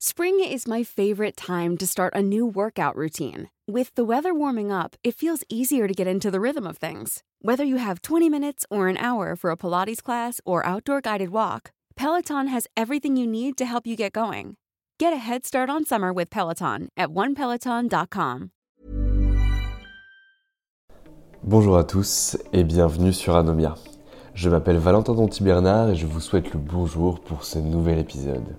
Spring is my favorite time to start a new workout routine. With the weather warming up, it feels easier to get into the rhythm of things. Whether you have 20 minutes or an hour for a Pilates class or outdoor guided walk, Peloton has everything you need to help you get going. Get a head start on summer with Peloton at onepeloton.com. Bonjour à tous et bienvenue sur Anomia. Je m'appelle Valentin Donti Bernard et je vous souhaite le bonjour pour ce nouvel épisode.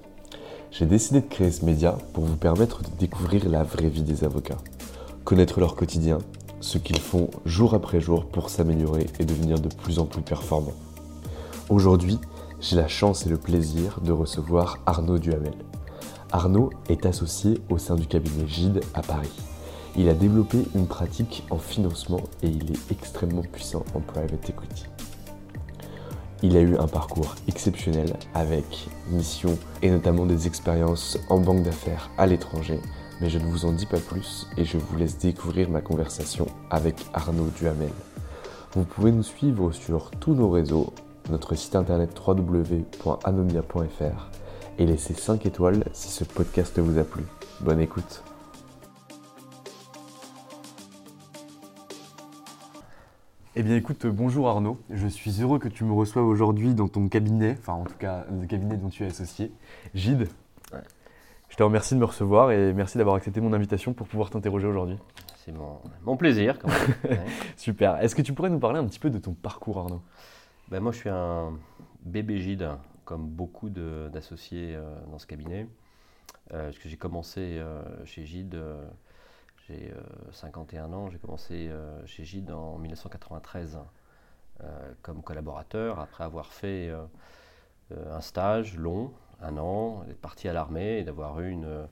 J'ai décidé de créer ce média pour vous permettre de découvrir la vraie vie des avocats, connaître leur quotidien, ce qu'ils font jour après jour pour s'améliorer et devenir de plus en plus performants. Aujourd'hui, j'ai la chance et le plaisir de recevoir Arnaud Duhamel. Arnaud est associé au sein du cabinet Gide à Paris. Il a développé une pratique en financement et il est extrêmement puissant en private equity. Il a eu un parcours exceptionnel avec mission et notamment des expériences en banque d'affaires à l'étranger, mais je ne vous en dis pas plus et je vous laisse découvrir ma conversation avec Arnaud Duhamel. Vous pouvez nous suivre sur tous nos réseaux, notre site internet www.anomia.fr et laisser 5 étoiles si ce podcast vous a plu. Bonne écoute. Eh bien écoute, bonjour Arnaud, je suis heureux que tu me reçoives aujourd'hui dans ton cabinet, enfin en tout cas le cabinet dont tu es associé, Gide. Je te remercie de me recevoir et merci d'avoir accepté mon invitation pour pouvoir t'interroger aujourd'hui. C'est mon, plaisir quand même. Super. Est-ce que tu pourrais nous parler un petit peu de ton parcours Arnaud? Ben, Moi je suis un bébé Gide, comme beaucoup d'associés euh, dans ce cabinet. Euh, parce que j'ai commencé euh, chez Gide j'ai 51 euh, ans, j'ai commencé euh, chez Gide en 1993 euh, comme collaborateur, après avoir fait un stage long, un an, d'être parti à l'armée et d'avoir eu une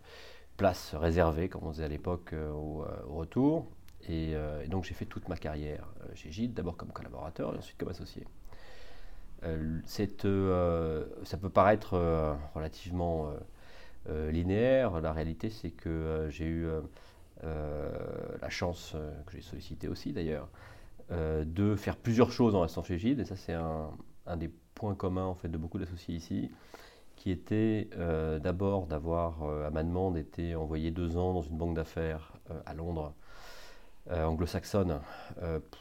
place réservée, comme on disait à l'époque, au, retour. Et, donc j'ai fait toute ma carrière chez Gide, d'abord comme collaborateur et ensuite comme associé. Ça peut paraître relativement linéaire. La réalité, c'est que j'ai eu la chance euh, que j'ai sollicité aussi d'ailleurs, euh, de faire plusieurs choses en restant chez Gide, et ça c'est un, des points communs en fait de beaucoup d'associés ici, qui était d'abord d'avoir, à ma demande, été envoyé deux ans dans une banque d'affaires à Londres, anglo-saxonne,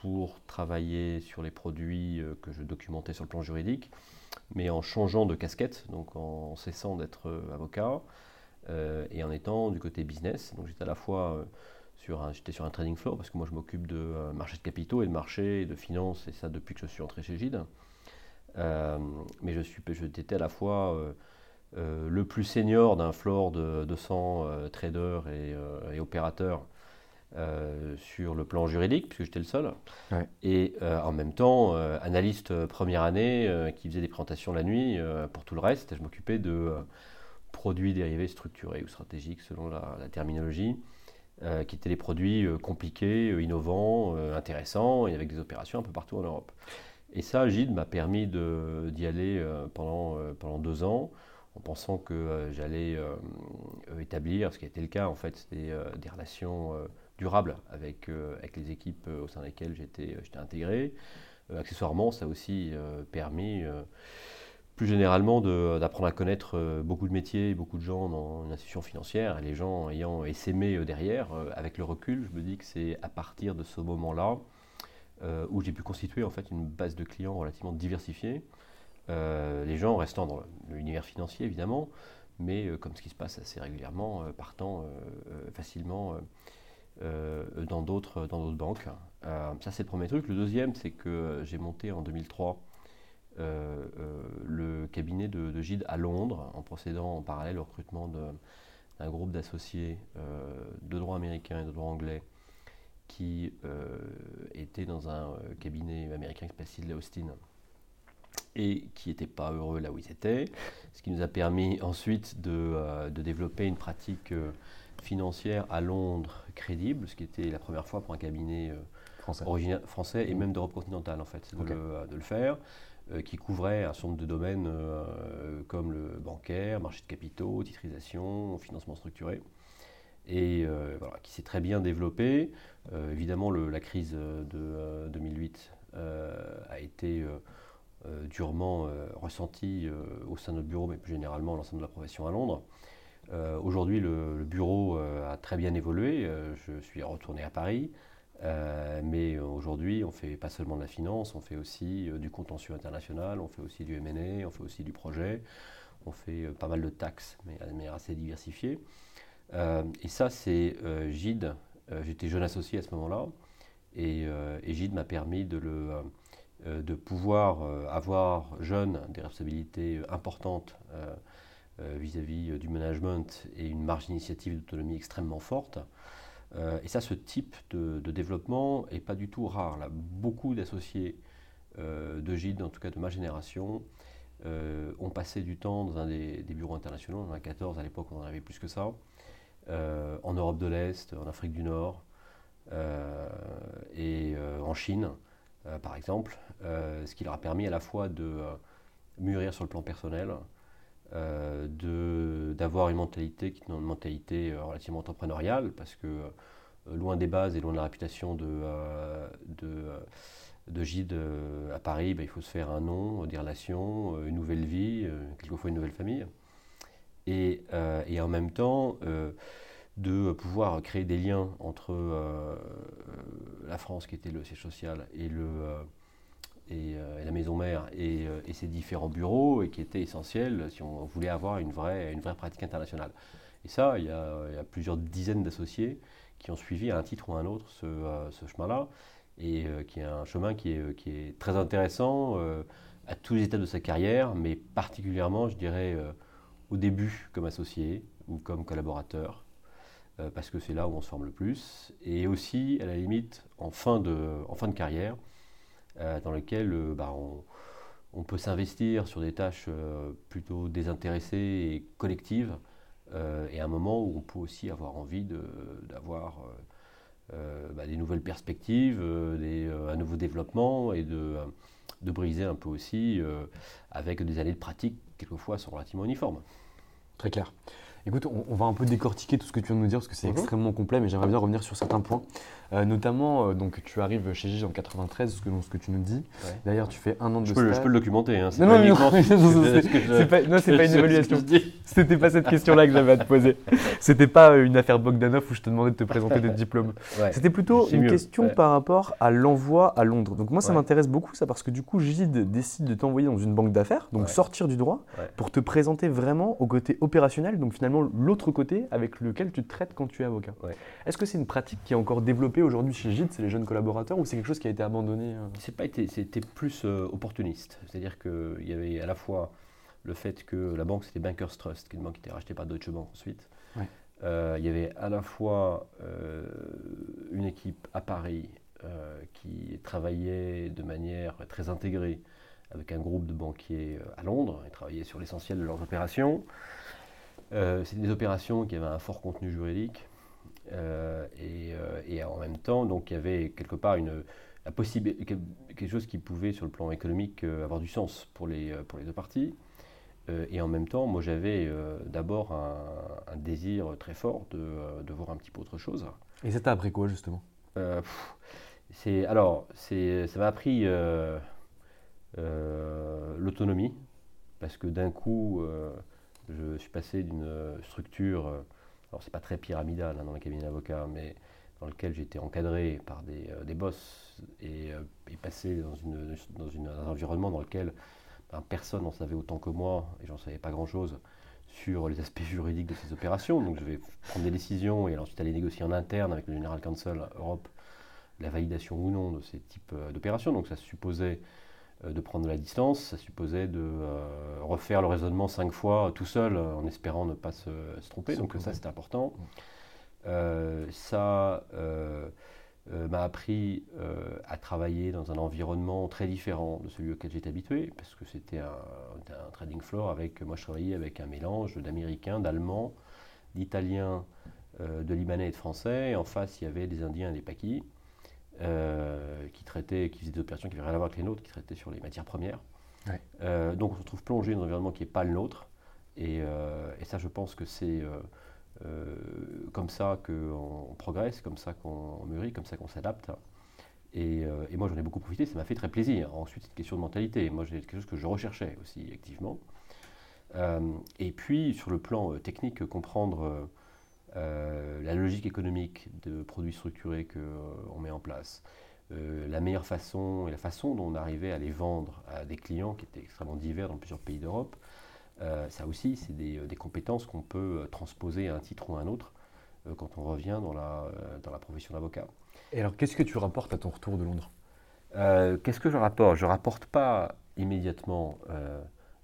pour travailler sur les produits que je documentais sur le plan juridique, mais en changeant de casquette, donc en cessant d'être avocat, euh, et en étant du côté business. Donc j'étais à la fois euh, sur un, j'étais sur un trading floor parce que moi je m'occupe de euh, marché de capitaux et de marché et de finances et ça depuis que je suis entré chez Gide. mais je suis, j'étais à la fois le plus senior d'un floor de 200 traders et, opérateurs sur le plan juridique, puisque j'étais le seul. Et en même temps, analyste première année qui faisait des présentations la nuit pour tout le reste. Je m'occupais de produits dérivés structurés ou stratégiques selon la, terminologie, euh, qui étaient des produits euh, compliqués, euh, innovants, intéressants et avec des opérations un peu partout en Europe. Et ça, Gide m'a permis d'y aller pendant, pendant deux ans en pensant que j'allais établir, ce qui a été le cas en fait, des relations durables avec, avec les équipes au sein desquelles j'étais intégré. accessoirement, ça a aussi permis plus généralement d'apprendre à connaître euh, beaucoup de métiers beaucoup de gens dans une institution financière, et les gens ayant essaimé euh, derrière, euh, avec le recul, je me dis que c'est à partir de ce moment-là où j'ai pu constituer en fait une base de clients relativement diversifiée, les gens restant dans l'univers financier évidemment, mais comme ce qui se passe assez régulièrement, partant facilement dans d'autres banques. ça, c'est le premier truc. Le deuxième, c'est que j'ai monté en 2003 le cabinet de, de, Gide à Londres, en procédant en parallèle au recrutement d'un groupe d'associés de droit américain et de droit anglais qui euh, était dans un euh, cabinet américain qui s'appelle Austin et qui n'était pas heureux là où ils étaient, ce qui nous a permis ensuite de, euh, développer une pratique financière à Londres crédible, ce qui était la première fois pour un cabinet français, français et mmh. même d'Europe continentale en fait, de, le, faire, qui couvrait un certain nombre de domaines comme le bancaire, marché de capitaux, titrisation, financement structuré et euh, qui s'est très bien développé. Euh, évidemment, la crise de 2008 euh, a été durement ressentie au sein de notre bureau, mais plus généralement l'ensemble de la profession à Londres. Aujourd'hui, le, bureau a très bien évolué. je suis retourné à Paris. Mais aujourd'hui, on fait pas seulement de la finance, on fait aussi du contentieux international, on fait aussi du M&A, on fait aussi du projet, on fait pas mal de taxes, mais de manière assez diversifiée. Euh, et ça, c'est euh, Gide. Euh, j'étais jeune associé à ce moment-là. Et, Gide m'a permis de, pouvoir avoir jeune des responsabilités importantes vis-à-vis du management et une marge d'initiative d'autonomie extrêmement forte. Et ça, ce type de, développement n'est pas du tout rare. Beaucoup d'associés de Gide, en tout cas de ma génération, ont passé du temps dans un des, des bureaux internationaux. On en a 14 à l'époque, on en avait plus que ça. Euh, en Europe de l'Est, en Afrique du Nord euh, et euh, en Chine, par exemple, ce qui leur a permis à la fois de mûrir sur le plan personnel, d'avoir une mentalité qui est une mentalité relativement entrepreneuriale, parce que loin des bases et loin de la réputation de, de, de Gide à Paris, ben, il faut se faire un nom, des relations, une nouvelle vie, quelquefois une nouvelle famille. Euh, et, en même temps euh, de pouvoir créer des liens entre euh, la France, qui était le siège social, et, le, et, la maison mère, et, ses différents bureaux, et qui était essentiel si on voulait avoir une vraie, une vraie pratique internationale. Et ça, il y a, plusieurs dizaines d'associés qui ont suivi à un titre ou à un autre ce, ce chemin-là, et qui est un chemin qui est, qui est très intéressant à tous les étapes de sa carrière, mais particulièrement, je dirais, au début comme associé ou comme collaborateur, euh, parce que c'est là où on se forme le plus, et aussi à la limite en fin de, en fin de carrière, euh, dans lequel euh, bah, on, peut s'investir sur des tâches plutôt désintéressées et collectives, et un moment où on peut aussi avoir envie d'avoir bah, des nouvelles perspectives, un nouveau développement, et de, de briser un peu aussi avec des années de pratique quelquefois sont relativement uniformes. Très clair. Écoute, on, va un peu décortiquer tout ce que tu viens de nous dire parce que c'est mhm. extrêmement complet, mais j'aimerais bien revenir sur certains points. Euh, notamment, euh, donc tu arrives chez Gigi en 93, ce que, ce que tu nous dis. D'ailleurs, tu fais un an de je peux, Je peux le documenter. Hein, non, non, non, c'est pas, non, c'est pas une évaluation. C'était pas cette question-là que j'avais à te poser. C'était pas une affaire Bogdanov où je te demandais de te présenter des diplômes. C'était plutôt une question par rapport à l'envoi à Londres. Donc moi, ça m'intéresse beaucoup ça parce que du coup, Gide décide de t'envoyer dans une banque d'affaires, donc sortir du droit, pour te présenter vraiment au côté opérationnel, donc finalement l'autre côté avec lequel tu te traites quand tu es avocat. Est-ce que c'est une pratique qui est encore développée aujourd'hui chez Gide, c'est les jeunes collaborateurs, ou c'est quelque chose qui a été abandonné euh? C'est pas été, c'était plus euh, opportuniste. C'est-à-dire qu'il y avait à la fois le fait que la banque c'était Bankers Trust, qui est une banque qui était rachetée par Deutsche Bank ensuite. Euh, il y avait à la fois une équipe à Paris qui travaillait de manière très intégrée avec un groupe de banquiers à Londres et travaillait sur l'essentiel de leurs opérations. c'était des opérations qui avaient un fort contenu juridique euh, euh, et, en même temps, donc il y avait quelque part une, la possibilité, quelque chose qui pouvait, sur le plan économique, euh, avoir du sens pour les, pour les deux parties. Et en même temps, moi j'avais d'abord un, désir très fort de, de, voir un petit peu autre chose. Et c'était après quoi justement? C'est, Alors, ça m'a appris l'autonomie, parce que d'un coup, je suis passé d'une structure alors c'est pas très pyramidal hein, dans le cabinet d'avocat, mais dans lequel j'étais encadré par des, euh, des boss et, euh, passé dans, une, dans un environnement dans lequel personne n'en savait autant que moi, et j'en savais pas grand-chose, sur les aspects juridiques de ces opérations. Donc je vais prendre des décisions et ensuite aller négocier en interne avec le General Counsel Europe la validation ou non de ces types euh, d'opérations. Donc ça supposait euh, de prendre de la distance, ça supposait de euh, refaire le raisonnement cinq fois tout seul en espérant ne pas se, tromper. Donc ça c'est important. ça m'a appris à travailler dans un environnement très différent de celui auquel j'étais habitué, parce que c'était un, un, trading floor avec, moi je travaillais avec un mélange d'Américains, d'Allemands, d'Italiens, de Libanais et de Français. Et en face, il y avait des Indiens et des Paquis. Euh, qui traitaient, qui faisaient des opérations qui n'avaient rien à voir avec les nôtres, qui traitaient sur les matières premières. Euh, donc on se retrouve plongé dans un environnement qui n'est pas le nôtre. Et, euh, et, ça, je pense que c'est comme ça qu'on progresse, comme ça qu'on mûrit, comme ça qu'on s'adapte. Et, et, moi, j'en ai beaucoup profité, ça m'a fait très plaisir. Ensuite, c'est une question de mentalité. Moi, j'ai quelque chose que je recherchais aussi activement. et puis, sur le plan technique, comprendre euh, la logique économique de produits structurés qu'on euh, met en place, euh, la meilleure façon et la façon dont on arrivait à les vendre à des clients qui étaient extrêmement divers dans plusieurs pays d'Europe, ça aussi, c'est des, compétences qu'on peut transposer à un titre ou à un autre quand on revient dans la, dans la profession d'avocat. Et alors, qu'est-ce que tu rapportes à ton retour de Londres? Qu'est-ce que je rapporte? Je ne rapporte pas immédiatement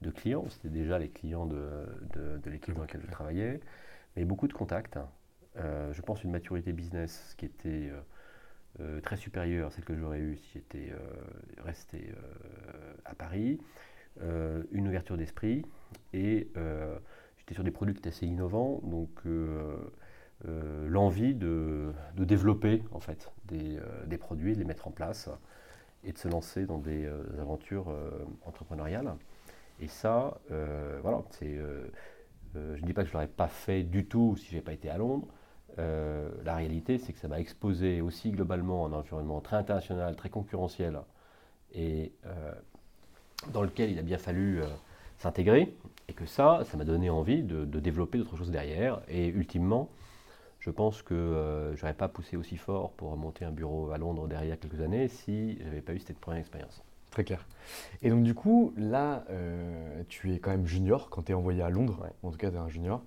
de clients, c'était déjà les clients de, de, de l'équipe dans laquelle je travaillais mais beaucoup de contacts. Euh, je pense une maturité business qui était euh, euh, très supérieure à celle que j'aurais eue si j'étais resté à Paris, une ouverture d'esprit et j'étais sur des produits assez innovants, donc l'envie de, développer en fait des, produits, de les mettre en place et de se lancer dans des aventures entrepreneuriales. Et ça, voilà, euh, je ne dis pas que je ne l'aurais pas fait du tout si je n'avais pas été à Londres. Euh, la réalité, c'est que ça m'a exposé aussi globalement à un environnement très international, très concurrentiel, et euh, dans lequel il a bien fallu s'intégrer, et que ça, ça m'a donné envie de, développer d'autres choses derrière. Et ultimement, je pense que je n'aurais pas poussé aussi fort pour monter un bureau à Londres derrière quelques années si je n'avais pas eu cette première expérience. Très clair. Et donc du coup, là, euh, tu es quand même junior quand tu es envoyé à Londres. En tout cas, tu es un junior.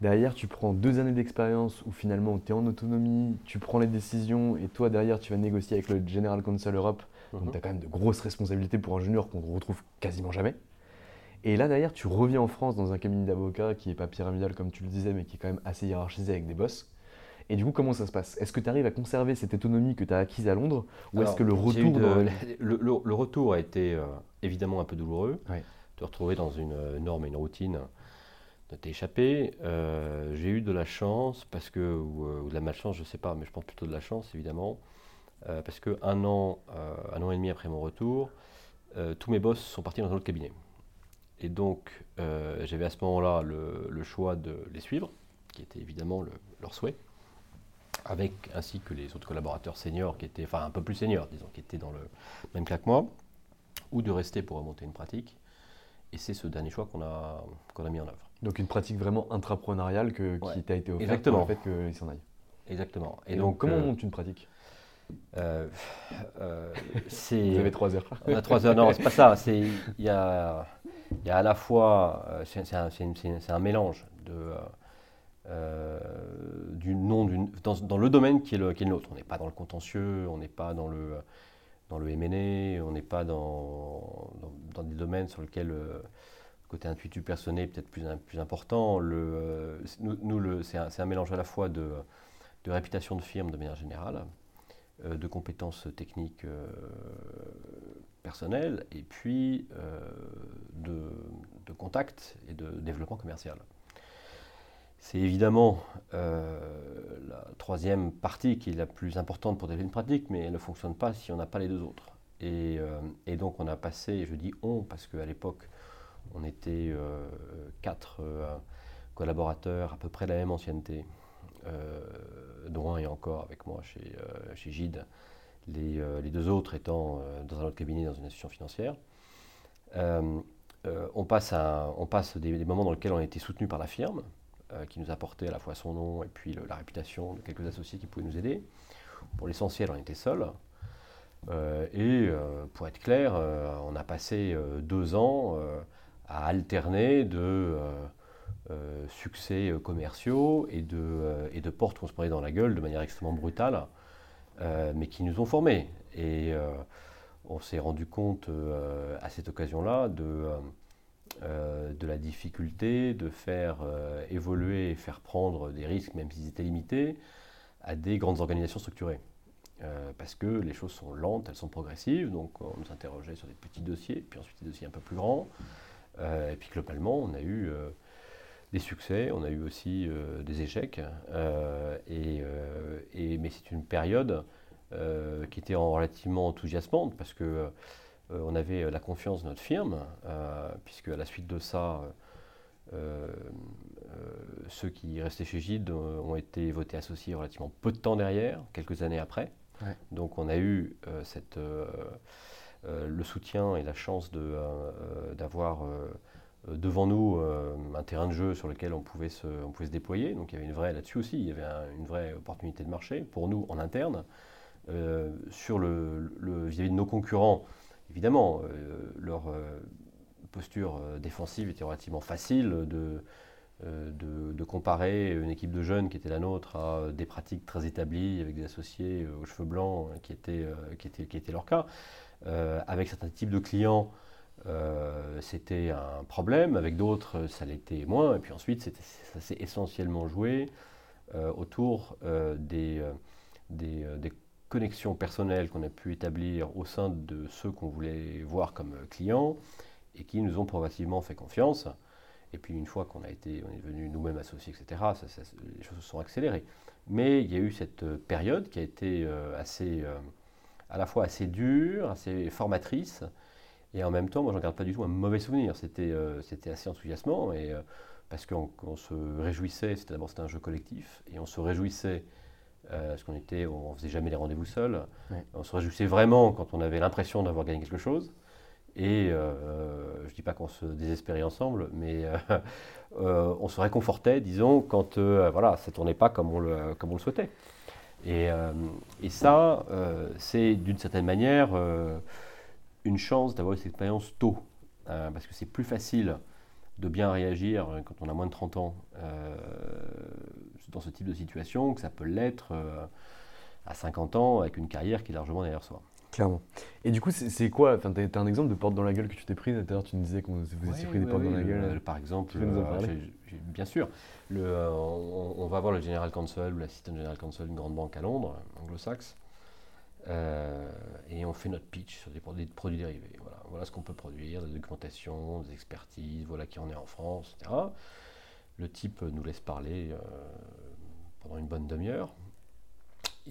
Derrière, tu prends deux années d'expérience où finalement tu es en autonomie, tu prends les décisions et toi, derrière, tu vas négocier avec le General Counsel Europe. Donc tu as quand même de grosses responsabilités pour un junior qu'on ne retrouve quasiment jamais. Et là, derrière, tu reviens en France dans un cabinet d'avocats qui n'est pas pyramidal comme tu le disais, mais qui est quand même assez hiérarchisé avec des boss. Et du coup, comment ça se passe? Est-ce que tu arrives à conserver cette autonomie que tu as acquise à Londres Ou est-ce que le retour. le, retour a été euh, évidemment un peu douloureux. Te retrouver dans une euh, norme et une routine de t'échapper. Euh, j'ai eu de la chance, parce que, ou, de la malchance, je ne sais pas, mais je pense plutôt de la chance évidemment, parce qu'un an, un an et demi après mon retour, tous mes boss sont partis dans un autre cabinet. Et donc, j'avais à ce moment-là le, choix de les suivre, qui était évidemment leur souhait avec ainsi que les autres collaborateurs seniors qui étaient, enfin un peu plus seniors, disons, qui étaient dans le même cas que moi, ou de rester pour remonter une pratique. Et c'est ce dernier choix qu'on a, qu'on a mis en œuvre. Donc une pratique vraiment intrapreneuriale que, qui t'a été offerte Exactement. pour le fait qu'il s'en aille. Exactement. Et, donc, comment on euh, monte une pratique? Euh, euh, Vous avez trois heures. On a trois heures. Non, c'est pas ça. Il y a, y a à la fois, c'est un, un, mélange de euh, du nom dans, dans, le domaine qui est le, qui est nôtre. On n'est pas dans le contentieux, on n'est pas dans le, dans le M&A, on n'est pas dans, dans, des domaines sur lesquels le euh, côté intuitif personnel est peut-être plus, plus important. Le, euh, nous, le, c'est, un, un, mélange à la fois de, de réputation de firme de manière générale, de compétences techniques personnelles, et puis de, de contacts et de développement commercial. C'est évidemment euh, la troisième partie qui est la plus importante pour développer une pratique, mais elle ne fonctionne pas si on n'a pas les deux autres. Et, euh, donc on a passé, je dis on, parce qu'à l'époque, on était euh, quatre collaborateurs à peu près de la même ancienneté, dont un est encore avec moi chez, chez Gide, les, deux autres étant dans un autre cabinet dans une institution financière. on passe, on passe des, moments dans lesquels on a été soutenu par la firme, euh, qui nous apportait à la fois son nom et puis la réputation de quelques associés qui pouvaient nous aider. Pour l'essentiel, on était seuls. Euh, et euh, pour être clair, on a passé deux ans à alterner de succès commerciaux et de, et de portes qu'on se prenait dans la gueule de manière extrêmement brutale, mais qui nous ont formés. Et on s'est rendu compte à cette occasion-là de, de la difficulté de faire évoluer et faire prendre des risques, même s'ils étaient limités, à des grandes organisations structurées. Euh, parce que les choses sont lentes, elles sont progressives, donc on nous interrogeait sur des petits dossiers, puis ensuite des dossiers un peu plus grands. Euh, et puis globalement, on a eu euh, des succès, on a eu aussi des échecs, et, mais c'est une période qui était relativement enthousiasmante, parce que on avait la confiance de notre firme, puisque à la suite de ça, ceux qui restaient chez Gide ont été votés associés relativement peu de temps derrière, quelques années après. Donc on a eu euh, cette, euh, euh, le soutien et la chance d'avoir devant nous un terrain de jeu sur lequel on pouvait se, on pouvait se déployer. Donc il y avait une vraie, là-dessus aussi, il y avait une vraie opportunité de marché pour nous en interne. sur le, vis-à-vis de nos concurrents, évidemment, leur posture défensive était relativement facile de, euh, de, comparer une équipe de jeunes qui était la nôtre à des pratiques très établies avec des associés euh, aux cheveux blancs qui était, euh, qui était, qui était leur cas. avec certains types de clients, c'était un problème, avec d'autres, ça l'était moins. Et puis ensuite, ça s'est essentiellement joué autour des, des, connexions personnelles qu'on a pu établir au sein de ceux qu'on voulait voir comme clients et qui nous ont progressivement fait confiance. Et puis une fois qu'on est devenu nous-mêmes associés, etc., les choses se sont accélérées. Mais il y a eu cette euh, période qui a été euh, assez, euh, à la fois assez dure, assez formatrice, et en même temps, moi, j'en garde pas du tout un mauvais souvenir. C'était, c'était assez enthousiasmant, et parce qu'on se réjouissait. C'était d'abord c'était un jeu collectif, et on se réjouissait parce qu'on était, on faisait jamais les rendez-vous seuls. On se réjouissait vraiment quand on avait l'impression d'avoir gagné quelque chose. Et euh, je ne dis pas qu'on se désespérait ensemble, mais euh, euh, on se réconfortait, disons, quand voilà, ça ne tournait pas comme on le, comme on le souhaitait. Et, et ça, c'est d'une certaine manière une chance d'avoir cette expérience tôt, parce que c'est plus facile de bien réagir quand on a moins de 30 ans dans ce type de situation que ça peut l'être à 50 ans avec une carrière qui est largement derrière soi. Clairement. Et du coup, c'est quoi Enfin, tu as, un exemple de porte dans la gueule que tu t'es pris Tout tu me disais que vous étiez pris des portes dans la gueule. Euh, par exemple, euh, bien sûr. Le, euh, on, va voir le General Counsel ou l'assistant General Counsel d'une grande banque à Londres, anglo-saxe, et on fait notre pitch sur des produits, dérivés. Voilà, ce qu'on peut produire, des documentations, des expertises, voilà qui en est en France, etc. Le type nous laisse parler pendant une bonne demi-heure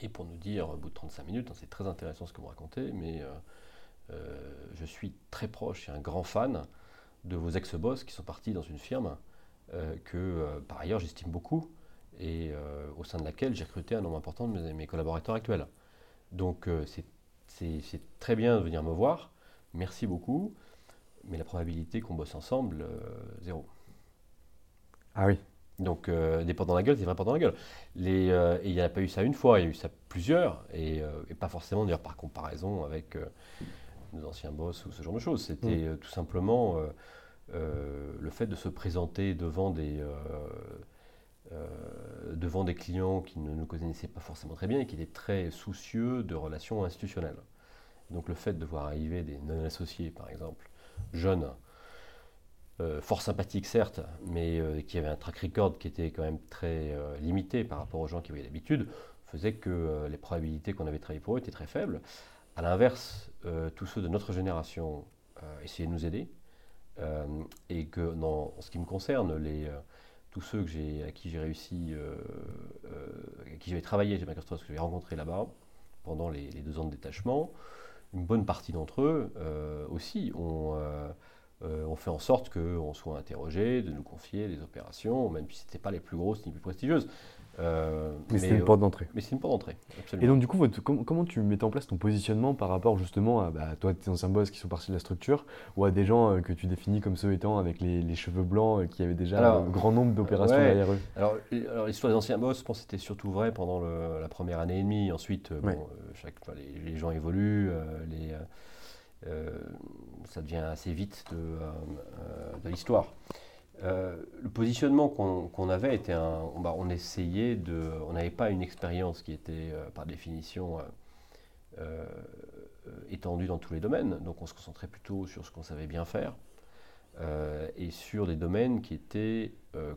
et pour nous dire au bout de 35 minutes, hein, c'est très intéressant ce que vous racontez, mais euh, euh, je suis très proche et un grand fan de vos ex-boss qui sont partis dans une firme euh, que par ailleurs j'estime beaucoup et au sein de laquelle j'ai recruté un nombre important de mes, collaborateurs actuels. Donc c'est très bien de venir me voir, merci beaucoup, mais la probabilité qu'on bosse ensemble, zéro. Ah oui, donc, euh, des portes dans la gueule, c'est vrai portes dans la gueule. Les, euh, et il n'y a pas eu ça une fois, il y a eu ça plusieurs, et, euh, pas forcément d'ailleurs par comparaison avec nos anciens boss ou ce genre de choses. C'était mm. tout simplement le fait de se présenter devant des, devant des clients qui ne nous connaissaient pas forcément très bien et qui étaient très soucieux de relations institutionnelles. Donc, le fait de voir arriver des non-associés, par exemple, jeunes, euh, fort sympathique certes, mais euh, qui avait un track record qui était quand même très euh, limité par rapport aux gens qui avaient l'habitude, faisait que les probabilités qu'on avait travaillé pour eux étaient très faibles. À l'inverse, tous ceux de notre génération essayaient de nous aider, et que en ce qui me concerne, les, tous ceux à qui j'ai réussi, à qui j'avais travaillé chez Microsoft, que j'ai rencontré là-bas pendant les, les, deux ans de détachement, une bonne partie d'entre eux aussi ont euh, on fait en sorte qu'on soit interrogé, de nous confier des opérations, même si ce n'étaient pas les plus grosses ni les plus prestigieuses. Euh, mais c'est une porte d'entrée. Mais c'est une porte d'entrée, absolument. Et donc, du coup, comment tu mets en place ton positionnement par rapport justement à bah, toi, tes anciens boss qui sont partis de la structure, ou à des gens euh, que tu définis comme ceux étant avec les, cheveux blancs qui avaient déjà un grand nombre d'opérations derrière eux? Alors, l'histoire des anciens boss, je pense que c'était surtout vrai pendant la première année et demie. Ensuite, bon, chaque, les, les, gens évoluent, les euh, ça devient assez vite de, euh, de l'histoire. le positionnement qu'on avait était un. Bah, on essayait de. On n'avait pas une expérience qui était, par définition, étendue dans tous les domaines. Donc on se concentrait plutôt sur ce qu'on savait bien faire et sur des domaines qui étaient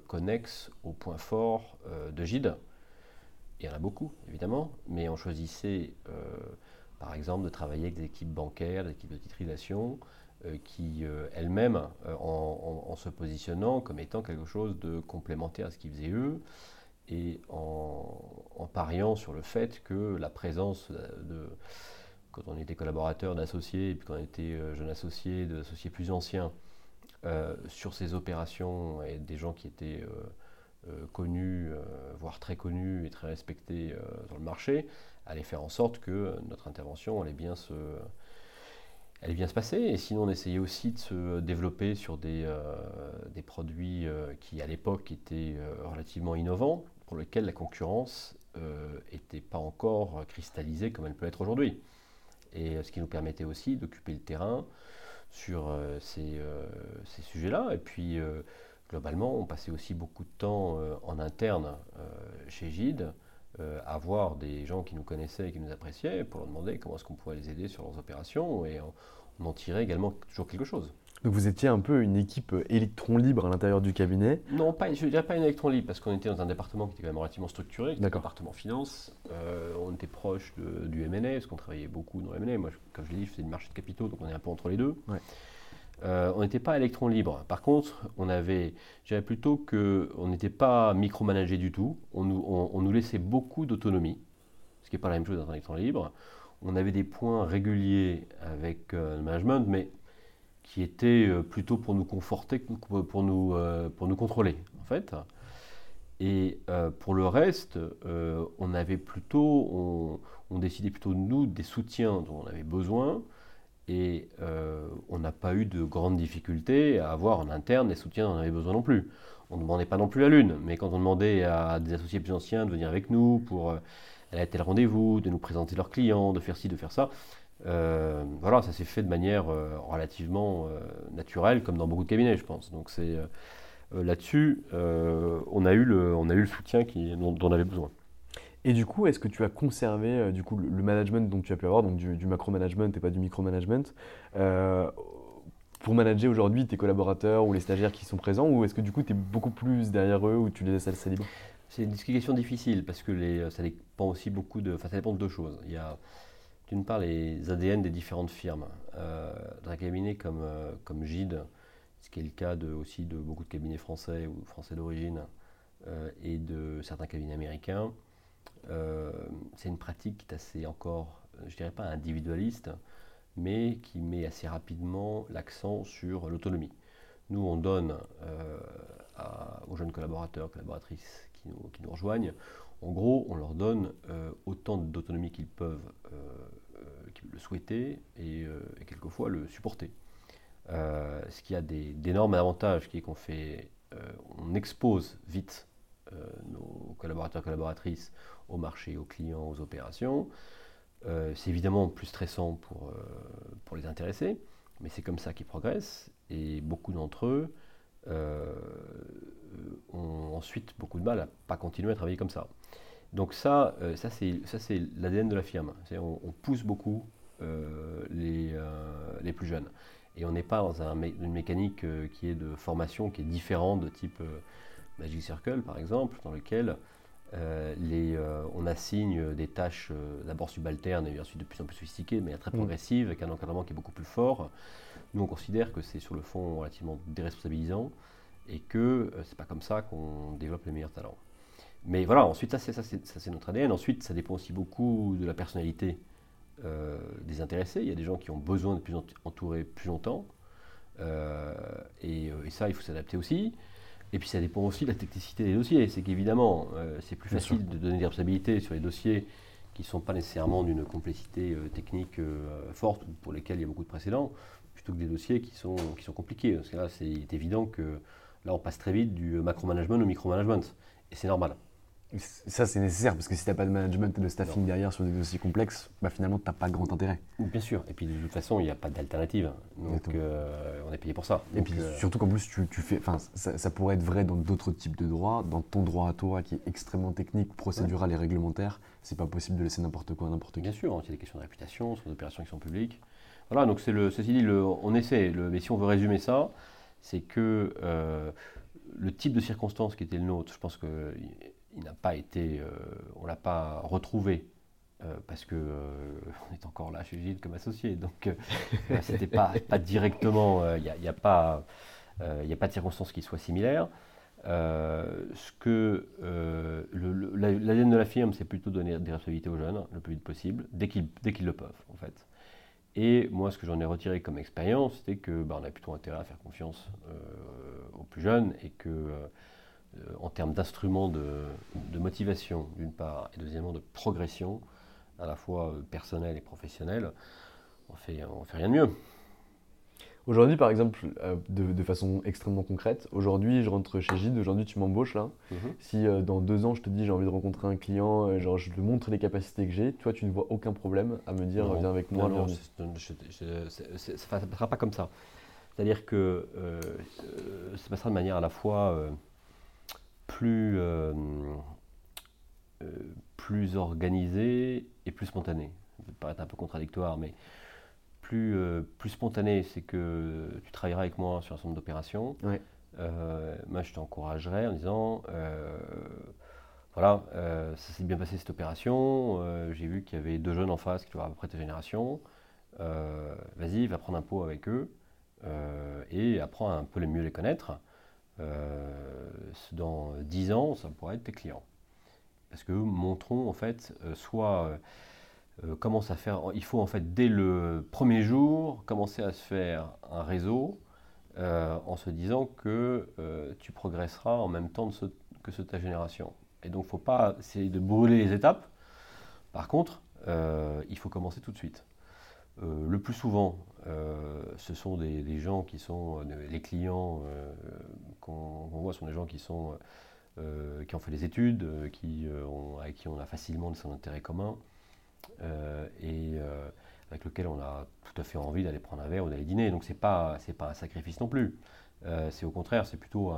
connexes aux points forts de Gide. Il y en a beaucoup, évidemment, mais on choisissait, euh, par exemple, de travailler avec des équipes bancaires, des équipes de titrisation, euh, qui euh, elles-mêmes, en, se positionnant comme étant quelque chose de complémentaire à ce qu'ils faisaient eux, et en, pariant sur le fait que la présence de, quand on était collaborateur d'associés, et puis quand on était jeune associé, d'associés plus anciens, sur ces opérations, et des gens qui étaient euh, connus, euh, voire très connus et très respectés euh, dans le marché, allait faire en sorte que notre intervention allait bien se, allait bien se passer. Et sinon, on essayait aussi de se développer sur des, des produits qui, à l'époque, étaient relativement innovants, pour lesquels la concurrence n'était pas encore cristallisée comme elle peut être aujourd'hui. Et ce qui nous permettait aussi d'occuper le terrain sur ces, ces sujets-là. Et puis, globalement, on passait aussi beaucoup de temps euh, en interne euh, chez Gide euh, à voir des gens qui nous connaissaient et qui nous appréciaient pour leur demander comment est-ce qu'on pourrait les aider sur leurs opérations et on, en tirait également toujours quelque chose. Donc vous étiez un peu une équipe électron libre à l'intérieur du cabinet? Non, pas, je ne dirais pas une électron libre parce qu'on était dans un département qui était quand même relativement structuré, le département finance. on était proche du M&A parce qu'on travaillait beaucoup dans le M&A. Moi, comme je l'ai dit, je faisais du marché de capitaux, donc on est un peu entre les deux. Euh, on n'était pas électron libre. Par contre, on avait, je dirais plutôt qu'on n'était pas micromanagé du tout. On nous, laissait beaucoup d'autonomie, ce qui n'est pas la même chose dans un électron libre. On avait des points réguliers avec euh, le management, mais qui étaient euh, plutôt pour nous conforter pour nous, pour nous contrôler, en fait. Et pour le reste, on avait plutôt, on, on décidait plutôt nous des soutiens dont on avait besoin et euh, on n'a pas eu de grandes difficultés à avoir en interne des soutiens dont on avait besoin non plus. On ne demandait pas non plus la lune, mais quand on demandait à des associés plus anciens de venir avec nous pour euh, aller à tel rendez-vous, de nous présenter leurs clients, de faire ci, de faire ça, euh, voilà, ça s'est fait de manière relativement naturelle, comme dans beaucoup de cabinets, je pense. Donc c'est là-dessus, on, a eu le, on a eu le soutien dont on avait besoin. Et du coup, est-ce que tu as conservé euh, du coup, le management dont tu as pu avoir, donc du, macro-management et pas du micro-management, euh, pour manager aujourd'hui tes collaborateurs ou les stagiaires qui sont présents, ou est-ce que du coup tu es beaucoup plus derrière eux ou tu les laisses assez libres C'est une question difficile parce que ça dépend aussi beaucoup de, enfin ça dépend de deux choses. Il y a d'une part les ADN des différentes firmes. Euh, dans un cabinet comme, comme Gide, ce qui est le cas aussi de beaucoup de cabinets français ou français d'origine et de certains cabinets américains, euh, c'est une pratique qui est assez encore, euh, je dirais pas individualiste, mais qui met assez rapidement l'accent sur l'autonomie. Nous, on donne euh, aux jeunes collaborateurs, collaboratrices qui nous, rejoignent, en gros, on leur donne autant d'autonomie qu'ils peuvent le souhaiter et, quelquefois le supporter. ce qui a d'énormes avantages, qui est qu'on fait, on expose vite collaborateurs, collaboratrices au marché, aux clients, aux opérations. Euh, c'est évidemment plus stressant pour, euh, pour les intéressés, mais c'est comme ça qu'ils progressent. Et beaucoup d'entre eux euh, ont ensuite beaucoup de mal à pas continuer à travailler comme ça. Donc ça, ça c'est l'ADN de la firme. On, pousse beaucoup les, les, plus jeunes. Et on n'est pas dans un, une mécanique qui est de formation qui est différente de type Magic Circle, par exemple, dans lequel euh, euh, on assigne des tâches euh, d'abord subalternes et ensuite de plus en plus sophistiquées, mais très mm. progressives, avec un encadrement qui est beaucoup plus fort. Nous, on considère que c'est sur le fond relativement déresponsabilisant et que c'est pas comme ça qu'on développe les meilleurs talents. Mais voilà, ensuite, ça c'est notre ADN. Ensuite, ça dépend aussi beaucoup de la personnalité des intéressés. Il y a des gens qui ont besoin de plus entourer plus longtemps. et, ça, il faut s'adapter aussi. Et puis ça dépend aussi de la technicité des dossiers. C'est qu'évidemment, euh, c'est plus facile de donner des responsabilités sur les dossiers qui ne sont pas nécessairement d'une complexité euh, technique euh, forte ou pour lesquels il y a beaucoup de précédents, plutôt que des dossiers qui sont, qui sont compliqués. Parce que là, c'est évident que là, on passe très vite du macro-management au micro-management. Et c'est normal. Ça, c'est nécessaire parce que si tu n'as pas de management et de staffing derrière sur des dossiers complexes, bah, finalement, tu n'as pas grand intérêt. Bien sûr. Et puis, de toute façon, il n'y a pas d'alternative. Donc, euh, on est payé pour ça. Et puis, euh, surtout qu'en plus, tu, fais. Ça, ça pourrait être vrai dans d'autres types de droits. Dans ton droit à toi, qui est extrêmement technique, procédural et réglementaire, c'est pas possible de laisser n'importe quoi à n'importe qui. Bien sûr. Il y a des questions de réputation, sur des opérations qui sont publiques. Voilà. Donc, c'est le, ceci dit, le, on essaie. Le, mais si on veut résumer ça, c'est que euh, le type de circonstances qui était le nôtre, je pense que il n'a pas été, euh, on l'a pas retrouvé euh, parce que euh, on est encore là chez Gilles comme associé, donc c'était pas, pas directement, il n'y a, y a, pas, il a pas de circonstances qui soient similaires. ce que l'ADN de la firme, c'est plutôt donner des responsabilités aux jeunes le plus vite possible, dès qu'ils dès qu'ils le peuvent en fait. Et moi, ce que j'en ai retiré comme expérience, c'était que bah, on a plutôt intérêt à faire confiance aux plus jeunes et que en termes d'instruments de, motivation, d'une part, et deuxièmement de progression, à la fois euh, personnelle et professionnelle, on fait, on fait rien de mieux. Aujourd'hui, par exemple, euh, de, façon extrêmement concrète, aujourd'hui, je rentre chez Gide, aujourd'hui, tu m'embauches là. Mhm. Si dans deux ans, je te dis j'ai envie de rencontrer un client, genre je te montre les capacités que j'ai, toi, tu ne vois aucun problème à me dire viens avec moi. Non, ça ne passera pas comme ça. C'est-à-dire que ça passera de manière à la fois plus, euh, euh, plus organisé et plus spontané. Ça peut paraître un peu contradictoire, mais plus, euh, plus spontané, c'est que tu travailleras avec moi sur un certain nombre d'opérations. moi, je t'encouragerais en disant voilà, ça s'est bien passé cette opération. J'ai vu qu'il y avait deux jeunes en face qui doivent à peu près ta génération. Vas-y, va prendre un pot avec eux et apprends un peu mieux les connaître. Euh, dans 10 ans, ça pourrait être tes clients. Parce que montrons en fait, euh, soit euh, faire, il faut en fait dès le premier jour commencer à se faire un réseau en se disant que tu progresseras en même temps que ceux de ta génération. Et donc, il ne faut pas essayer de brûler les étapes. Par contre, il faut commencer tout de suite. Le plus souvent, ce sont des, gens qui sont les clients qu'on voit sont des gens qui, sont, euh, qui ont fait des études, euh, euh, avec qui on a facilement des intérêts communs et avec lequel on a tout à fait envie d'aller prendre un verre ou d'aller dîner. Donc ce n'est pas, pas un sacrifice non plus. c'est au contraire, c'est plutôt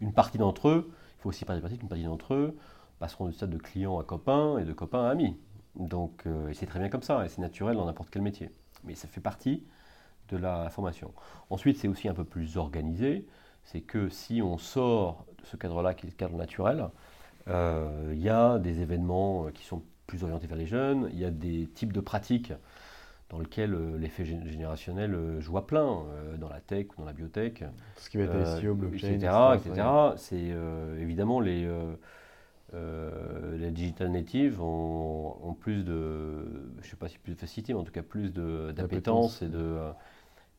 une partie d'entre eux, il faut aussi parler de qu'une partie d'entre eux passeront du stade de client à copain et de copain à ami. Donc c'est très bien comme ça, et c'est naturel dans n'importe quel métier. Mais ça fait partie de la formation. Ensuite, c'est aussi un peu plus organisé c'est que si on sort de ce cadre-là, qui est le cadre naturel, euh, il y a des événements euh, qui sont plus orientés vers les jeunes, il y a des types de pratiques dans lesquels euh, l'effet générationnel joue à plein, dans la tech ou dans la biotech. Ce qui va être SEO, blockchain, etc. C'est évidemment les, les digital natives ont, plus de, je ne sais pas si plus de facilité, mais en tout cas plus d'appétence et de,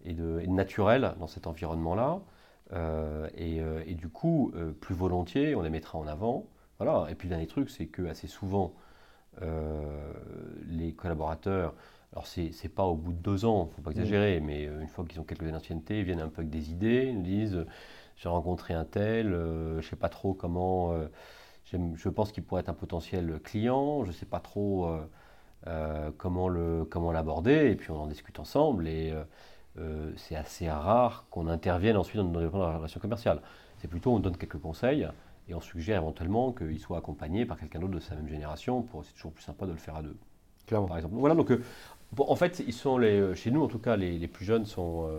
et, de, et de naturel dans cet environnement-là. Euh, euh, et, du coup, euh, plus volontiers, on les mettra en avant. Voilà. Et puis, le dernier truc, c'est que assez souvent, les collaborateurs, alors c'est pas au bout de deux ans, il ne faut pas exagérer, mais une fois qu'ils ont quelques années d'ancienneté, ils viennent un peu avec des idées, ils nous disent j'ai rencontré un tel, je ne sais pas trop comment, je pense qu'il pourrait être un potentiel client, je ne sais pas trop comment l'aborder, et puis on en discute ensemble. Et, euh, c'est assez rare qu'on intervienne ensuite dans le développement de la relation commerciale. C'est plutôt on donne quelques conseils et on suggère éventuellement qu'il soit accompagné par quelqu'un d'autre de sa même génération. Pour, c'est toujours plus sympa de le faire à deux. Clairement. Par exemple. Voilà, donc euh, en fait, ils sont les, euh, chez nous en tout cas, les, plus jeunes sont,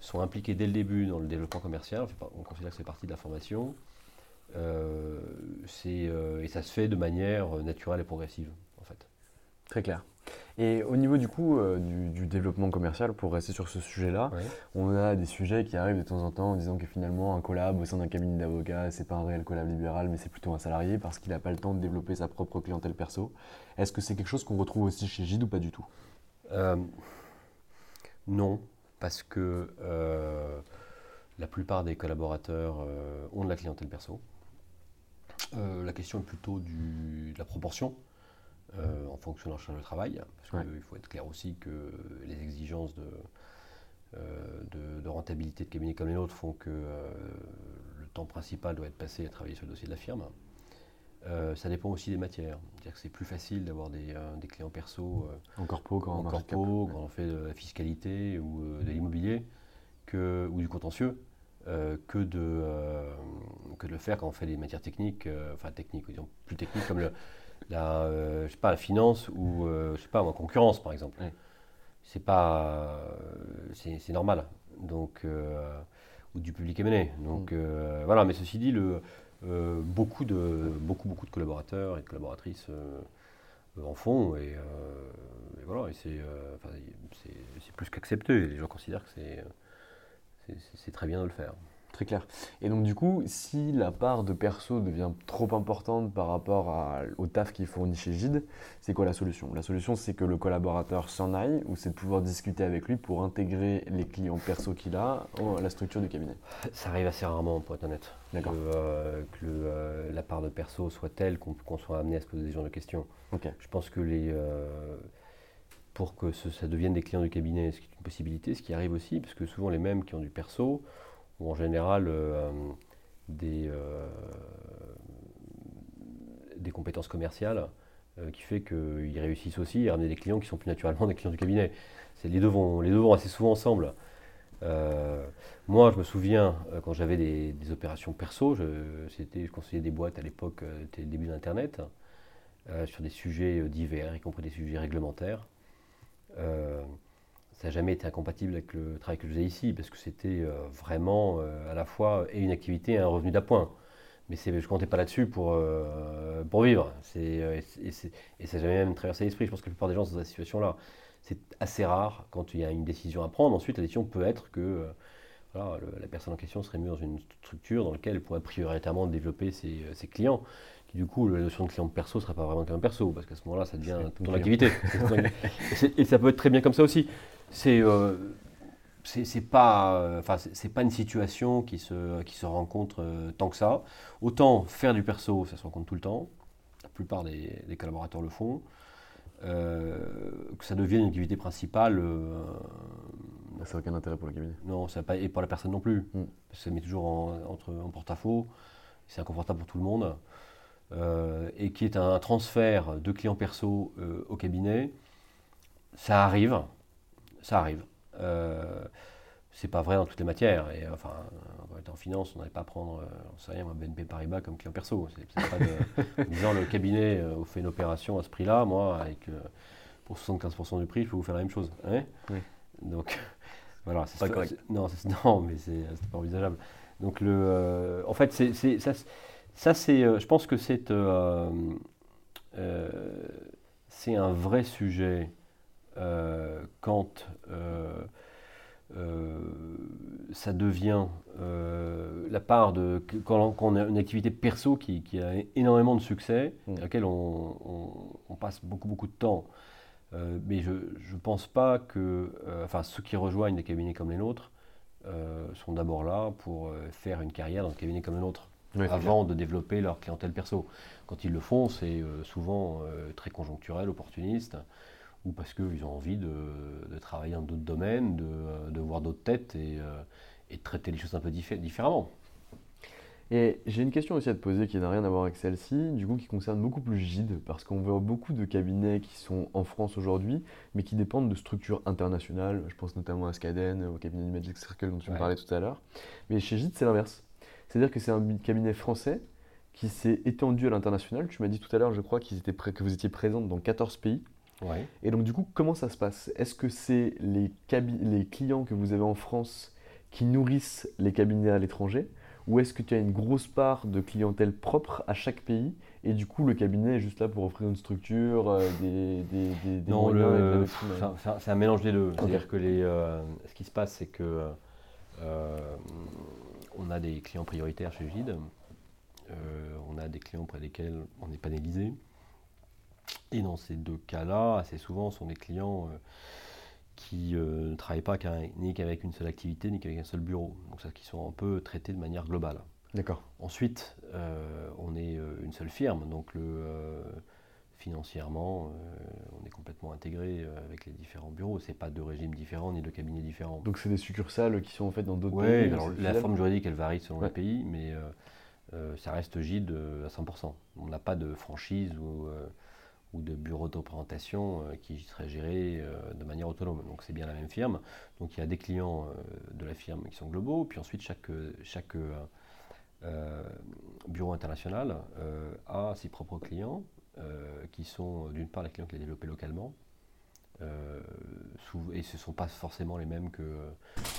sont impliqués dès le début dans le développement commercial. On, considère que c'est partie de la formation. Et ça se fait de manière naturelle et progressive, en fait. Très clair. Et au niveau du coup euh, du, développement commercial, pour rester sur ce sujet-là, on a des sujets qui arrivent de temps en temps en disant que finalement un collab au sein d'un cabinet d'avocats, c'est pas un réel collab libéral, mais c'est plutôt un salarié parce qu'il n'a pas le temps de développer sa propre clientèle perso. Est-ce que c'est quelque chose qu'on retrouve aussi chez Gide ou pas du tout? Euh, Non, parce que euh, la plupart des collaborateurs ont de la clientèle perso. La question est plutôt du, de la proportion. Euh, en fonction de charge de travail, parce qu'il faut être clair aussi que les exigences de, euh, de, rentabilité de cabinet comme les nôtres font que euh, le temps principal doit être passé à travailler sur le dossier de la firme. ça dépend aussi des matières. C'est-à-dire que c'est plus facile d'avoir des, clients perso en corpo quand, en corpo, quand on fait de la fiscalité ou de l'immobilier que, ou du contentieux que, de, que de le faire quand on fait des matières techniques, enfin techniques, disons, plus techniques comme le, la, je sais pas, la finance ou je sais pas, la concurrence par exemple. C'est pas c'est normal. Donc euh, ou du public M&A donc mm. euh, voilà. Mais ceci dit le euh, beaucoup de beaucoup beaucoup de collaborateurs et de collaboratrices en font et, voilà. Et c'est c'est plus qu'accepté. Les gens considèrent que c'est c'est très bien de le faire Très clair. Et donc du coup, si la part de perso devient trop importante par rapport au taf qu'il fournit chez Gide, c'est quoi la solution? La solution, c'est que le collaborateur s'en aille ou c'est de pouvoir discuter avec lui pour intégrer les clients perso qu'il a à la structure du cabinet? Ça arrive assez rarement, pour être honnête. Que, euh, euh, la part de perso soit telle qu'on soit amené à se poser des genres de questions. Je pense que les... Euh, pour que ça devienne des clients du cabinet, ce qui est une possibilité, ce qui arrive aussi, parce que souvent les mêmes qui ont du perso, ou en général euh, des, euh, des compétences commerciales euh, qui fait qu'ils réussissent aussi à ramener des clients qui sont plus naturellement des clients du cabinet. Les deux, vont, les assez souvent ensemble. moi, je me souviens, quand j'avais des, opérations perso, je, je conseillais des boîtes à l'époque, c'était le début d'Internet, sur des sujets divers, y compris des sujets réglementaires ça n'a jamais été incompatible avec le travail que je faisais ici, parce que c'était euh, vraiment euh, à la fois et une activité et un revenu d'appoint. Mais je ne comptais pas là-dessus pour, euh, pour vivre. et, ça n'a jamais même traversé l'esprit. Je pense que la plupart des gens sont dans cette situation-là. C'est assez rare quand il y a une décision à prendre. Ensuite, la décision peut être que la personne en question serait mieux dans une structure dans laquelle elle pourrait prioritairement développer ses, clients du coup la notion de client perso ne serait pas vraiment client perso parce qu'à ce moment-là ça devient ton activité. Et, ça peut être très bien comme ça aussi. C'est euh, c'est pas enfin c'est pas une situation qui se qui se rencontre euh, tant que ça. Autant faire du perso ça se rencontre tout le temps. La plupart des, collaborateurs le font. Euh, que ça devienne une activité principale ça n'a aucun intérêt pour le cabinet. non ça pas et pour la personne non plus. Mm. ça met toujours en, entre en porte-à-faux. C'est inconfortable pour tout le monde et qui est un transfert de clients perso au cabinet ça arrive ça arrive. Euh, c'est pas vrai dans toutes les matières. Et enfin, en finance, on n'allait pas prendre, euh, on sait rien, moi, BNP Paribas comme client perso. C'est, pas de, disant le cabinet euh, vous fait une opération à ce prix-là, moi, avec pour 75% du prix, je peux vous faire la même chose. Hein? Oui. Donc voilà, c'est pas correct. Non, non, mais c'est, pas envisageable. Donc le, en fait, c'est, ça, ça c'est, je pense que c'est, c'est un vrai sujet euh, quand euh, euh, ça devient la part de. Quand, on a une activité perso qui, a énormément de succès, mmh. à laquelle on, passe beaucoup, beaucoup de temps. mais je ne pense pas que. enfin, ceux qui rejoignent des cabinets comme les nôtres sont d'abord là pour faire une carrière dans un cabinet comme le nôtre. Avant de développer leur clientèle perso. Quand ils le font, c'est souvent très conjoncturel, opportuniste ou parce qu'ils ont envie de, travailler dans d'autres domaines, de, voir d'autres têtes euh, et, de traiter les choses un peu différemment. Et j'ai une question aussi à te poser qui n'a rien à voir avec celle-ci, du coup qui concerne beaucoup plus Gide, parce qu'on voit beaucoup de cabinets qui sont en France aujourd'hui, mais qui dépendent de structures internationales. Je pense notamment à Skaden, au cabinet du Magic Circle dont tu me parlais tout à l'heure. Mais chez Gide, c'est l'inverse. C'est-à-dire que c'est un cabinet français qui s'est étendu à l'international. Tu m'as dit tout à l'heure, je crois, qu'ils étaient que vous étiez présente dans 14 pays. Et donc du coup, comment ça se passe? Est-ce que c'est les, les clients que vous avez en France qui nourrissent les cabinets à l'étranger? Ou est-ce que tu as une grosse part de clientèle propre à chaque pays? Et du coup le cabinet est juste là pour offrir une structure, euh, des, des, des, Non, c'est un, mélange des deux. C'est-à-dire que les, euh, ce qui se passe, c'est que euh, on a des clients prioritaires chez Gide, on a des clients auprès desquels on est panélisé, et dans ces deux cas-là, assez souvent, ce sont des clients euh, qui euh, ne travaillent pas ni qu'avec une seule activité, ni qu'avec un seul bureau. Donc ça, qui sont un peu traités de manière globale. D'accord. Ensuite, euh, on est une seule firme, donc le, financièrement, complètement intégré avec les différents bureaux. Ce n'est pas deux régimes différents ni deux cabinets différents. Donc c'est des succursales qui sont en fait dans d'autres pays Oui, la forme juridique, elle varie selon les pays, mais ça reste Gide à 100%. On n'a pas de franchise ou, ou de bureau de représentation qui serait géré de manière autonome. Donc c'est bien la même firme. Donc il y a des clients de la firme qui sont globaux, puis ensuite chaque, chaque bureau international a ses propres clients qui sont d'une part les clients qu'il a développés localement, euh, et ce ne sont pas forcément les mêmes que euh,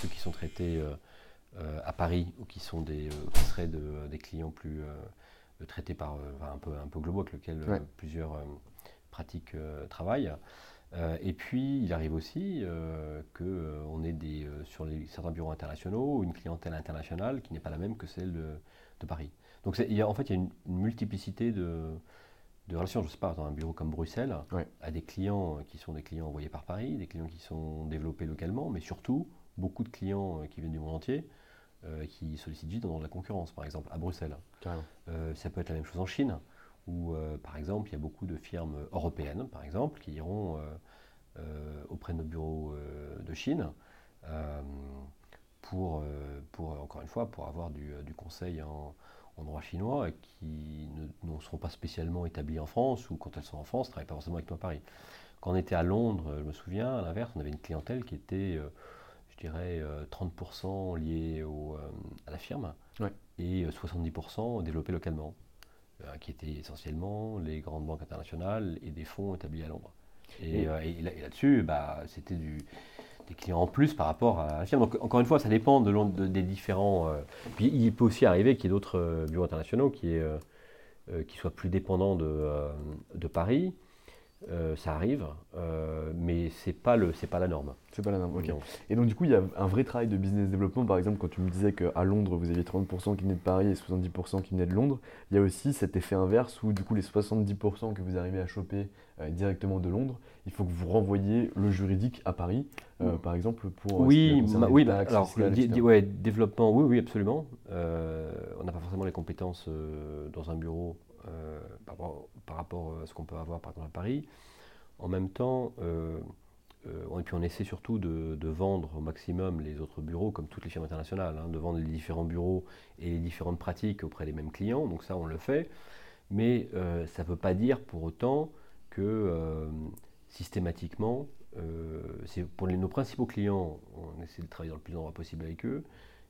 ceux qui sont traités euh, à Paris ou qui, sont des, qui seraient des clients plus traités par un, peu, un peu globaux avec lesquels plusieurs pratiques travaillent. et puis, il arrive aussi qu'on ait des, sur les, certains bureaux internationaux une clientèle internationale qui n'est pas la même que celle de, Paris. Donc, il y a, en fait, il y a une multiplicité de, de relations, je ne sais pas, dans un bureau comme Bruxelles, à des clients qui sont des clients envoyés par Paris, des clients qui sont développés localement, mais surtout beaucoup de clients euh, qui viennent du monde entier, euh, qui sollicitent vite dans la concurrence, par exemple, à Bruxelles. Euh, ça peut être la même chose en Chine, où, par exemple, il y a beaucoup de firmes européennes, par exemple, qui iront auprès de nos bureaux de Chine pour, pour, encore une fois, pour avoir du, du conseil en, en droit chinois qui ne, seront pas spécialement établies en France ou quand elles sont en France, ne travaillent pas forcément avec nous à Paris. Quand on était à Londres, je me souviens, à l'inverse, on avait une clientèle qui était, euh, je dirais, 30% euh, liée au, euh, à la firme et 70% développée localement, qui étaient essentiellement les grandes banques internationales et des fonds établis à Londres. Et, là-dessus, bah, c'était du des clients en plus par rapport à firme. Donc encore une fois, ça dépend de, des différents. Euh, puis il peut aussi arriver qu'il y ait d'autres euh, bureaux internationaux qui, euh, qui soient plus dépendants de Paris. Ça arrive, mais c'est pas le, c'est pas la norme. C'est pas la norme. Et donc du coup, il y a un vrai travail de business développement. Par exemple, quand tu me disais qu'à Londres, vous aviez 30% qui venaient de Paris et 70% qui venaient de Londres, il y a aussi cet effet inverse où du coup les 70% que vous arrivez à choper directement de Londres, il faut que vous renvoyiez le juridique à Paris, euh, par exemple, pour. Euh, oui, oui bah, alors, ouais, développement, oui, oui, absolument. Euh, on n'a pas forcément les compétences dans un bureau par, rapport à ce qu'on peut avoir, par exemple, à Paris. En même temps, et puis on essaie surtout de, vendre au maximum les autres bureaux, comme toutes les firmes internationales, hein, de vendre les différents bureaux et les différentes pratiques auprès des mêmes clients. Donc ça, on le fait. Mais ça ne veut pas dire pour autant que systématiquement, euh, pour nos principaux clients, on essaie de travailler dans le plus d'endroits possible avec eux,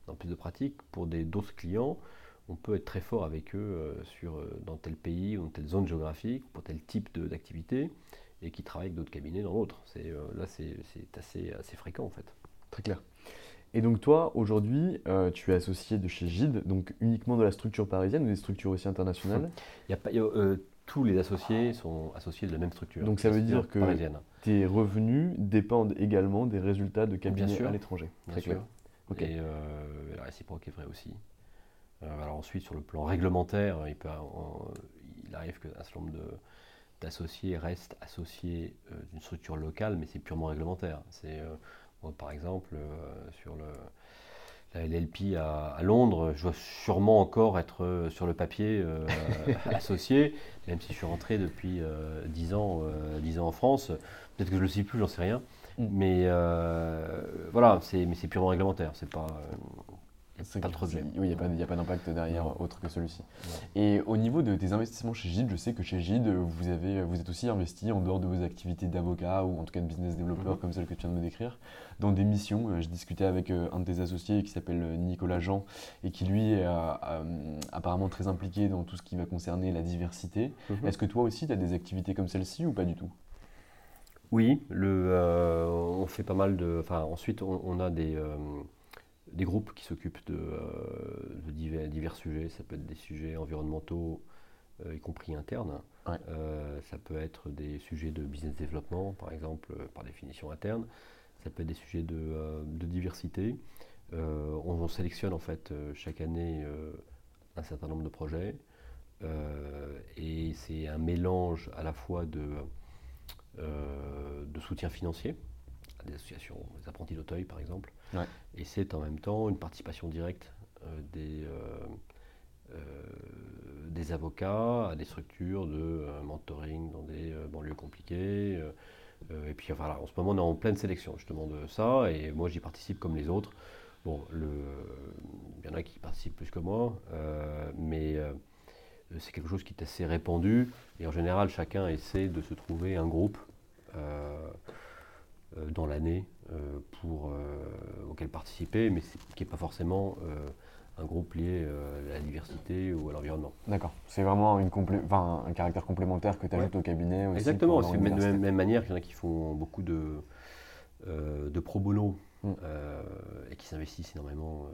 dans le plus de pratiques. Pour d'autres clients, on peut être très fort avec eux euh, sur, euh, dans tel pays ou dans telle zone géographique, pour tel type d'activité, et qui travaillent avec d'autres cabinets dans l'autre. là, c'est assez, assez fréquent en fait. Très clair. Et donc toi, aujourd'hui, tu es associé de chez Gide, donc uniquement de la structure parisienne ou des structures aussi internationales? Il y a pas, tous les associés sont associés de la même structure. Donc ça veut dire que tes revenus dépendent également des résultats de cabinets à l'étranger. Bien sûr. Et euh, la réciproque est vraie aussi. Euh, alors ensuite, sur le plan réglementaire, il, peut, il arrive qu'un certain nombre d'associés restent associés euh, d'une structure locale, mais c'est purement réglementaire. C'est, par exemple, sur le la LLP à, Londres, je dois sûrement encore être euh, sur le papier euh, associé, même si je suis rentré depuis 10 euh, ans, 10 ans en France. Peut-être que je ne le sais plus, j'en sais rien. Mm. Mais voilà, c'est purement réglementaire. C'est pas, pas trop Oui, il n'y a pas, d'impact derrière autre que celui-ci. Et au niveau de tes investissements chez Gide, je sais que chez Gide, vous, avez, vous êtes aussi investi en dehors de vos activités d'avocat ou en tout cas de business développeur mhm. comme celle que tu viens de me décrire, dans des missions. Euh, je discutais avec euh, un de tes associés qui s'appelle euh, Nicolas Jean et qui lui est apparemment très impliqué dans tout ce qui va concerner la diversité. Mhm. Est-ce que toi aussi tu as des activités comme celle-ci ou pas du tout? Oui, le, on fait pas mal de. Enfin, ensuite, on, a des, des groupes qui s'occupent de, euh, divers, sujets. Ça peut être des sujets environnementaux, euh, y compris internes. Euh, ça peut être des sujets de business développement, par exemple, par définition interne. Ça peut être des sujets de, diversité. On, sélectionne en fait chaque année un certain nombre de projets. et c'est un mélange à la fois de, de soutien financier, des associations, des apprentis d'Auteuil par exemple, et c'est en même temps une participation directe euh, des, euh, euh, des avocats à des structures de mentoring dans des banlieues compliquées. et puis voilà, en ce moment on est en pleine sélection justement de ça, et moi j'y participe comme les autres. Bon, il y en a qui participent plus que moi, mais c'est quelque chose qui est assez répandu. Et en général, chacun essaie de se trouver un groupe dans l'année pour auquel participer, mais qui n'est pas forcément un groupe lié euh, à la diversité ou à l'environnement. D'accord. C'est vraiment une enfin, un caractère complémentaire que tu ajoutes au cabinet aussi Exactement. C'est de la même, manière qu'il y en a qui font beaucoup de, euh, de pro bono mm. euh, et qui s'investissent énormément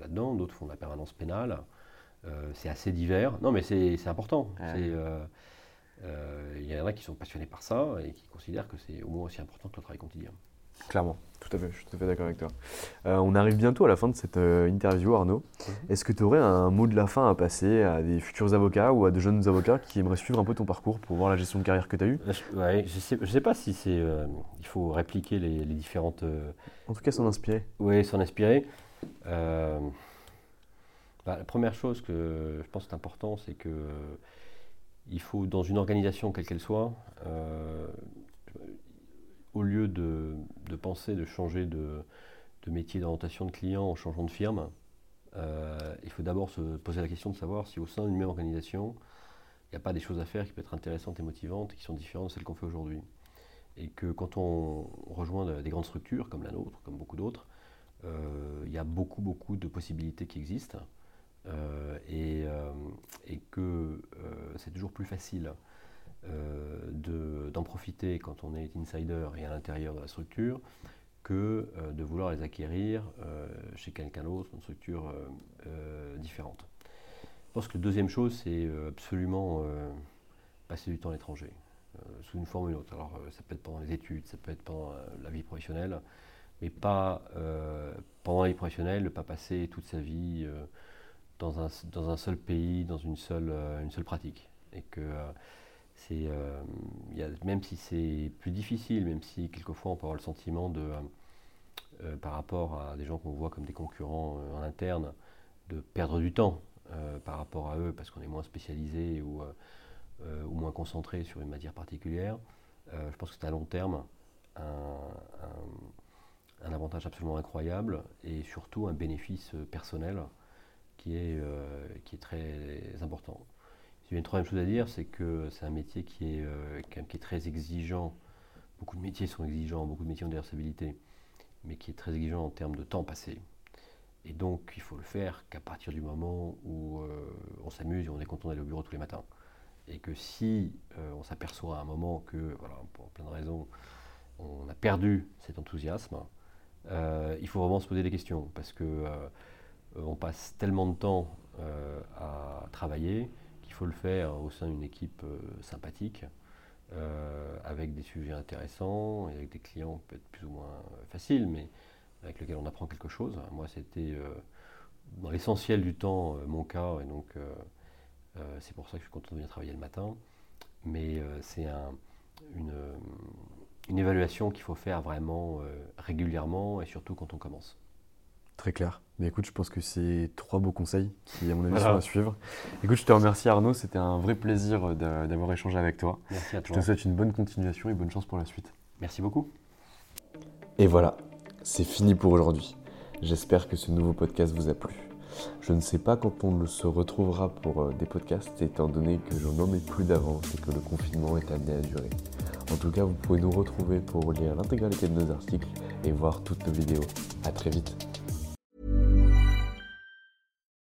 là-dedans. D'autres font de la permanence pénale. c'est assez divers. Non, mais c'est important. Il y en a qui sont passionnés par ça et qui considèrent que c'est au moins aussi important que le travail quotidien. Clairement, tout à fait, je suis tout à fait d'accord avec toi. Euh, on arrive bientôt à la fin de cette euh, interview, Arnaud. Mhm. Est-ce que tu aurais un mot de la fin à passer à des futurs avocats ou à de jeunes avocats qui aimeraient suivre un peu ton parcours pour voir la gestion de carrière que tu as eue? Euh, Je ne sais, sais, pas si c'est, il faut répliquer les, différentes. En tout cas, s'en inspirer. Oui, s'en inspirer. Bah, la première chose que je pense est important, c'est que il faut, dans une organisation quelle qu'elle soit, au lieu de, penser de changer de, métier d'orientation de client en changeant de firme, euh, il faut d'abord se poser la question de savoir si au sein d'une même organisation, il n'y a pas des choses à faire qui peuvent être intéressantes et motivantes et qui sont différentes de celles qu'on fait aujourd'hui. Et que quand on rejoint des grandes structures comme la nôtre, comme beaucoup d'autres, euh, il y a beaucoup, beaucoup de possibilités qui existent euh, et, et, que c'est toujours plus facile euh, d'en profiter quand on est insider et à l'intérieur de la structure que euh, de vouloir les acquérir euh, chez quelqu'un d'autre, une structure différente. Je pense que la deuxième chose, c'est absolument passer du temps à l'étranger, sous une forme ou une autre. Alors, ça peut être pendant les études, ça peut être pendant la vie professionnelle, mais pas pendant la vie professionnelle, ne pas passer toute sa vie dans un, dans, un, seul pays, dans une seule, une seule pratique. Et que c'est, euh, même si c'est plus difficile, même si quelquefois on peut avoir le sentiment de, euh, euh, par rapport à des gens qu'on voit comme des concurrents en interne, de perdre du temps par rapport à eux parce qu'on est moins spécialisé ou, ou, moins concentré sur une matière particulière, je pense que c'est à long terme un, un, avantage absolument incroyable et surtout un bénéfice personnel qui est, qui est très important une troisième chose à dire, c'est que c'est un métier qui est, euh, qui est très exigeant. Beaucoup de métiers sont exigeants, beaucoup de métiers ont des responsabilités, mais qui est très exigeant en termes de temps passé. Et donc, il faut le faire qu'à partir du moment où euh, on s'amuse et on est content d'aller au bureau tous les matins. Et que si euh, on s'aperçoit à un moment que, voilà, pour plein de raisons, on a perdu cet enthousiasme, il faut vraiment se poser des questions parce que on passe tellement de temps à travailler faut le faire au sein d'une équipe euh, sympathique, euh, avec des sujets intéressants et avec des clients peut-être plus ou moins faciles, mais avec lesquels on apprend quelque chose. Moi, c'était euh, dans l'essentiel du temps mon cas, et donc c'est pour ça que je suis content de venir travailler le matin. Mais c'est un, une, une, évaluation qu'il faut faire vraiment régulièrement et surtout quand on commence. Très clair. Mais écoute, je pense que c'est trois beaux conseils qui, à mon avis, sont à suivre. Écoute, je te remercie Arnaud, c'était un vrai plaisir d'avoir échangé avec toi. Merci à toi. Je te souhaite une bonne continuation et bonne chance pour la suite. Merci beaucoup. Et voilà, c'est fini pour aujourd'hui. J'espère que ce nouveau podcast vous a plu. Je ne sais pas quand on se retrouvera pour euh, des podcasts, étant donné que j'en en ai plus d'avance et que le confinement est amené à durer. En tout cas, vous pouvez nous retrouver pour lire l'intégralité de nos articles et voir toutes nos vidéos. A très vite.